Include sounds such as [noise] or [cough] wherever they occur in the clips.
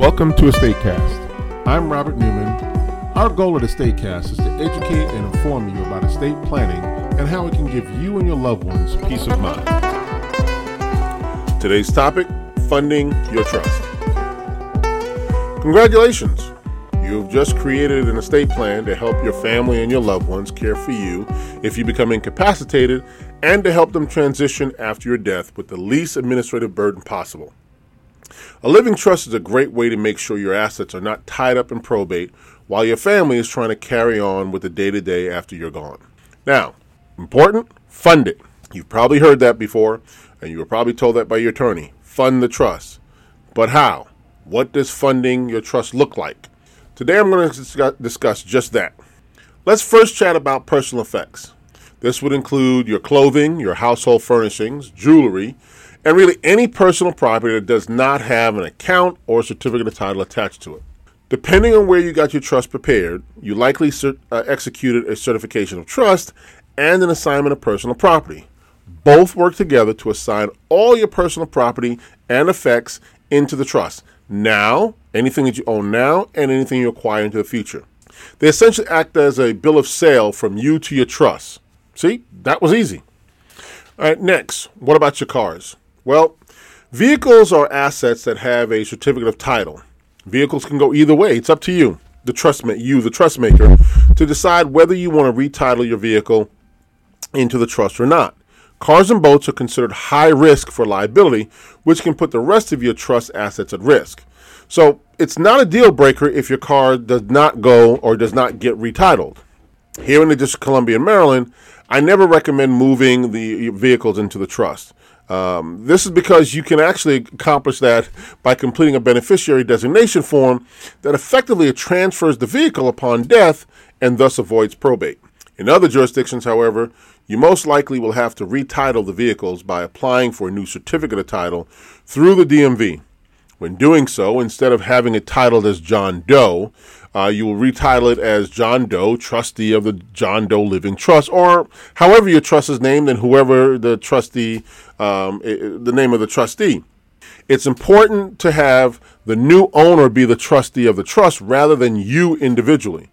Welcome to EstateCast. I'm Robert Newman. Our goal at EstateCast is to educate and inform you about estate planning and how it can give you and your loved ones peace of mind. Today's topic funding your trust. Congratulations! You've just created an estate plan to help your family and your loved ones care for you if you become incapacitated and to help them transition after your death with the least administrative burden possible. A living trust is a great way to make sure your assets are not tied up in probate while your family is trying to carry on with the day to day after you're gone. Now, important, fund it. You've probably heard that before, and you were probably told that by your attorney. Fund the trust. But how? What does funding your trust look like? Today I'm going to discuss just that. Let's first chat about personal effects. This would include your clothing, your household furnishings, jewelry, and really any personal property that does not have an account or certificate of title attached to it. Depending on where you got your trust prepared, you likely cert- uh, executed a certification of trust and an assignment of personal property. Both work together to assign all your personal property and effects into the trust. Now, anything that you own now and anything you acquire into the future. They essentially act as a bill of sale from you to your trust. See, that was easy. All right, next, what about your cars? Well, vehicles are assets that have a certificate of title. Vehicles can go either way. It's up to you, the trust ma- you, the trust maker, to decide whether you want to retitle your vehicle into the trust or not. Cars and boats are considered high risk for liability, which can put the rest of your trust assets at risk. So it's not a deal breaker if your car does not go or does not get retitled. Here in the District of Columbia Maryland, I never recommend moving the vehicles into the trust. Um, this is because you can actually accomplish that by completing a beneficiary designation form that effectively transfers the vehicle upon death and thus avoids probate. In other jurisdictions, however, you most likely will have to retitle the vehicles by applying for a new certificate of title through the DMV. When doing so, instead of having it titled as John Doe, uh, you will retitle it as John Doe, trustee of the John Doe Living Trust, or however your trust is named and whoever the trustee, um, the name of the trustee. It's important to have the new owner be the trustee of the trust rather than you individually.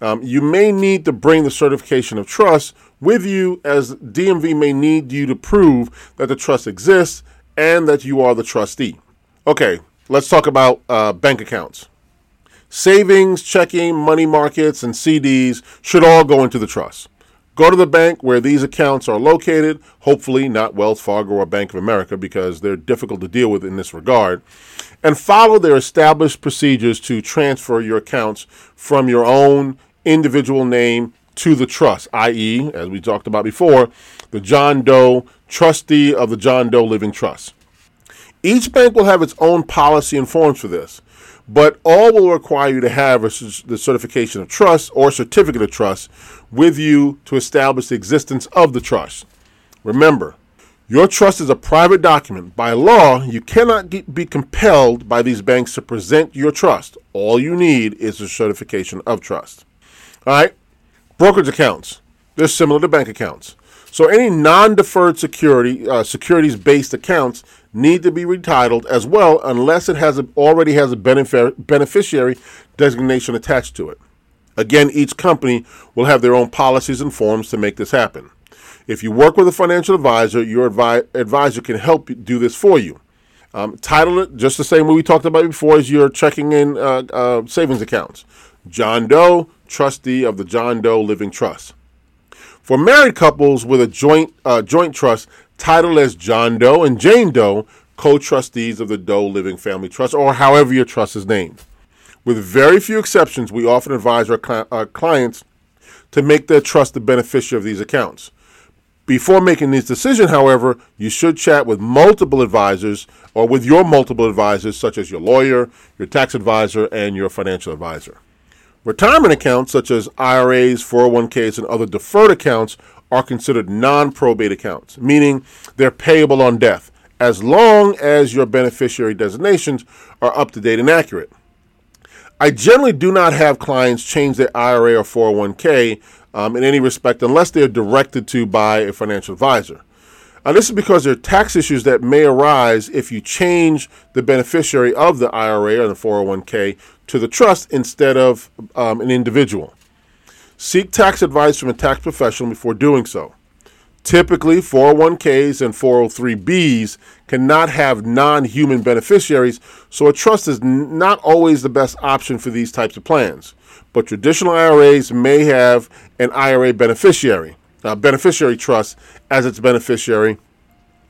Um, you may need to bring the certification of trust with you, as DMV may need you to prove that the trust exists and that you are the trustee. Okay, let's talk about uh, bank accounts. Savings, checking, money markets, and CDs should all go into the trust. Go to the bank where these accounts are located, hopefully not Wells Fargo or Bank of America because they're difficult to deal with in this regard, and follow their established procedures to transfer your accounts from your own individual name to the trust, i.e., as we talked about before, the John Doe trustee of the John Doe Living Trust. Each bank will have its own policy and forms for this, but all will require you to have the certification of trust or certificate of trust with you to establish the existence of the trust. Remember, your trust is a private document. By law, you cannot get, be compelled by these banks to present your trust. All you need is a certification of trust. All right? Brokerage accounts. They're similar to bank accounts. So any non-deferred security uh, securities-based accounts need to be retitled as well, unless it has a, already has a beneficiary designation attached to it. Again, each company will have their own policies and forms to make this happen. If you work with a financial advisor, your advi- advisor can help do this for you. Um, title it just the same way we talked about before as your checking in uh, uh, savings accounts. John Doe, trustee of the John Doe Living Trust. For married couples with a joint uh, joint trust titled as John Doe and Jane Doe, co-trustees of the Doe Living Family Trust, or however your trust is named. With very few exceptions, we often advise our, cl- our clients to make their trust the beneficiary of these accounts. Before making this decision, however, you should chat with multiple advisors or with your multiple advisors, such as your lawyer, your tax advisor, and your financial advisor. Retirement accounts such as IRAs, 401ks, and other deferred accounts are considered non probate accounts, meaning they're payable on death, as long as your beneficiary designations are up to date and accurate. I generally do not have clients change their IRA or 401k um, in any respect unless they're directed to by a financial advisor. Uh, this is because there are tax issues that may arise if you change the beneficiary of the IRA or the 401k to the trust instead of um, an individual. Seek tax advice from a tax professional before doing so. Typically, 401ks and 403bs cannot have non human beneficiaries, so a trust is n- not always the best option for these types of plans. But traditional IRAs may have an IRA beneficiary, uh, beneficiary trust as its beneficiary,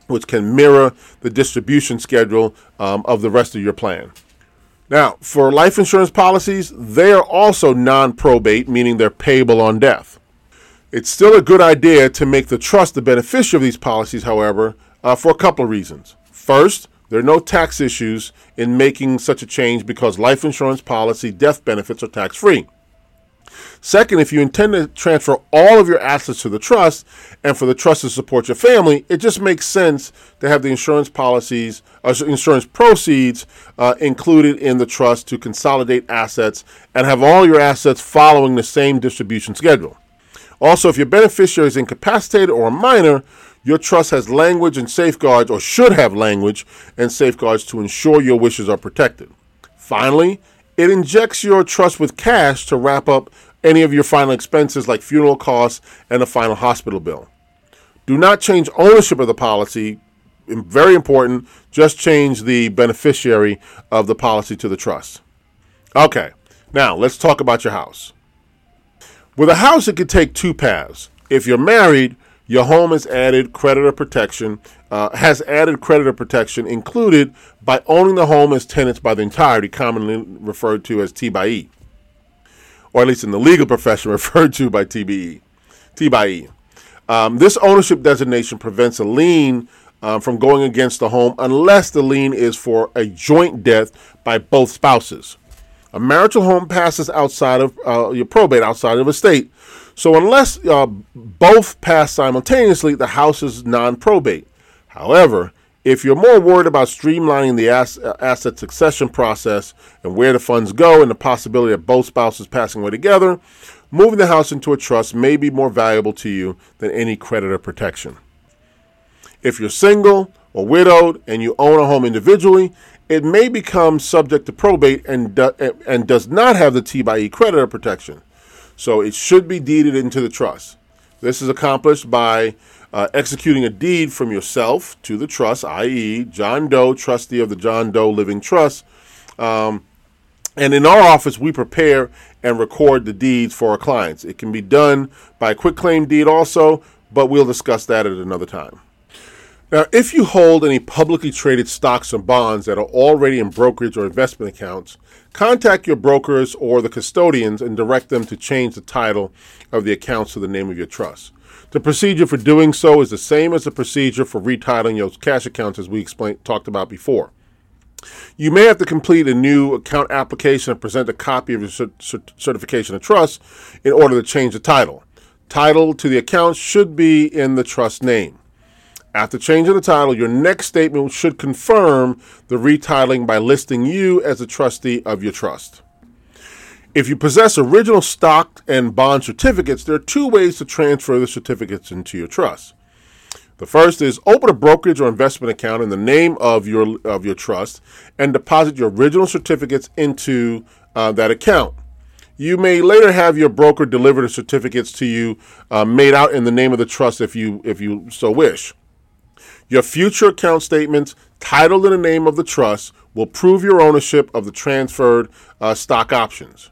which can mirror the distribution schedule um, of the rest of your plan. Now, for life insurance policies, they are also non probate, meaning they're payable on death. It's still a good idea to make the trust the beneficiary of these policies, however, uh, for a couple of reasons. First, there are no tax issues in making such a change because life insurance policy death benefits are tax free. Second, if you intend to transfer all of your assets to the trust and for the trust to support your family, it just makes sense to have the insurance policies, uh, insurance proceeds uh, included in the trust to consolidate assets and have all your assets following the same distribution schedule. Also, if your beneficiary is incapacitated or a minor, your trust has language and safeguards, or should have language and safeguards to ensure your wishes are protected. Finally, it injects your trust with cash to wrap up any of your final expenses like funeral costs and a final hospital bill. Do not change ownership of the policy. Very important, just change the beneficiary of the policy to the trust. Okay, now let's talk about your house. With a house, it could take two paths. If you're married, your home is added creditor protection, uh, has added creditor protection included by owning the home as tenants by the entirety, commonly referred to as T by E, or at least in the legal profession [laughs] referred to by TBE, T by E. Um, this ownership designation prevents a lien um, from going against the home unless the lien is for a joint death by both spouses. A marital home passes outside of uh, your probate, outside of estate. So unless uh, both pass simultaneously, the house is non-probate. However, if you're more worried about streamlining the ass- uh, asset succession process and where the funds go and the possibility of both spouses passing away together, moving the house into a trust may be more valuable to you than any creditor protection. If you're single or widowed and you own a home individually, it may become subject to probate and, do, and does not have the T by E creditor protection. So it should be deeded into the trust. This is accomplished by uh, executing a deed from yourself to the trust, i.e., John Doe, trustee of the John Doe Living Trust. Um, and in our office, we prepare and record the deeds for our clients. It can be done by a quitclaim deed also, but we'll discuss that at another time. Now, if you hold any publicly traded stocks and bonds that are already in brokerage or investment accounts, contact your brokers or the custodians and direct them to change the title of the accounts to the name of your trust. The procedure for doing so is the same as the procedure for retitling your cash accounts as we explained talked about before. You may have to complete a new account application and present a copy of your certification of trust in order to change the title. Title to the account should be in the trust name. After changing the title, your next statement should confirm the retitling by listing you as a trustee of your trust. If you possess original stock and bond certificates, there are two ways to transfer the certificates into your trust. The first is open a brokerage or investment account in the name of your of your trust and deposit your original certificates into uh, that account. You may later have your broker deliver the certificates to you, uh, made out in the name of the trust if you if you so wish. Your future account statements, titled in the name of the trust, will prove your ownership of the transferred uh, stock options.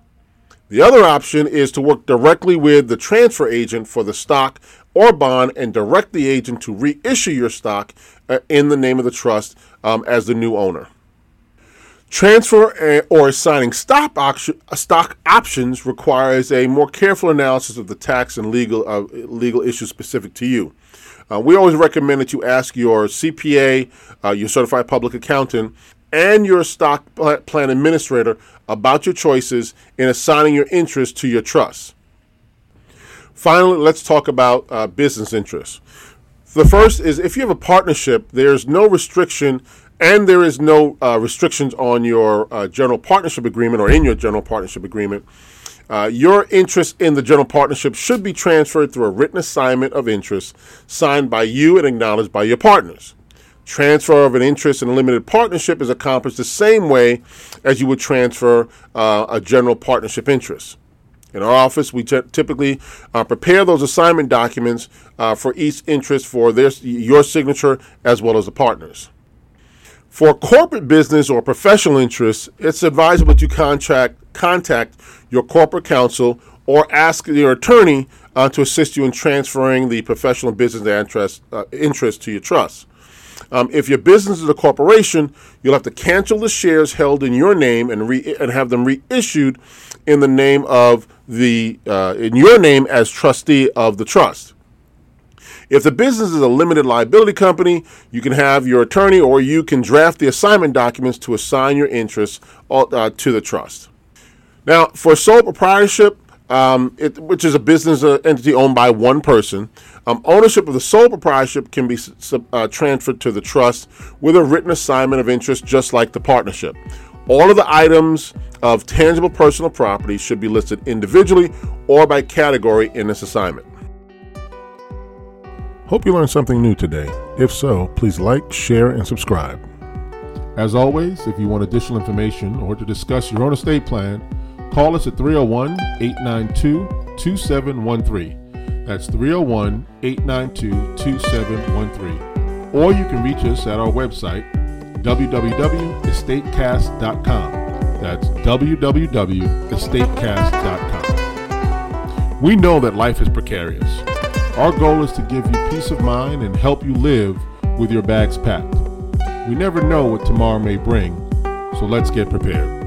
The other option is to work directly with the transfer agent for the stock or bond and direct the agent to reissue your stock uh, in the name of the trust um, as the new owner. Transfer uh, or assigning stock, option, uh, stock options requires a more careful analysis of the tax and legal uh, legal issues specific to you. Uh, we always recommend that you ask your CPA, uh, your certified public accountant, and your stock plan administrator about your choices in assigning your interest to your trust. Finally, let's talk about uh, business interests. The first is if you have a partnership, there's no restriction and there is no uh, restrictions on your uh, general partnership agreement or in your general partnership agreement Uh, your interest in the general partnership should be transferred through a written assignment of interest signed by you and acknowledged by your partners. Transfer of an interest in a limited partnership is accomplished the same way as you would transfer uh, a general partnership interest. In our office, we t- typically uh, prepare those assignment documents uh, for each interest for their, your signature as well as the partners. For corporate business or professional interests, it's advisable to contract, contact your corporate counsel or ask your attorney uh, to assist you in transferring the professional business interest, uh, interest to your trust. Um, if your business is a corporation, you'll have to cancel the shares held in your name and re- and have them reissued in the name of the uh, in your name as trustee of the trust. If the business is a limited liability company, you can have your attorney or you can draft the assignment documents to assign your interests uh, to the trust. Now, for sole proprietorship, um, it, which is a business uh, entity owned by one person, um, ownership of the sole proprietorship can be uh, transferred to the trust with a written assignment of interest, just like the partnership. All of the items of tangible personal property should be listed individually or by category in this assignment. Hope you learned something new today. If so, please like, share, and subscribe. As always, if you want additional information or to discuss your own estate plan, Call us at 301 892 2713. That's 301 892 2713. Or you can reach us at our website, www.estatecast.com. That's www.estatecast.com. We know that life is precarious. Our goal is to give you peace of mind and help you live with your bags packed. We never know what tomorrow may bring, so let's get prepared.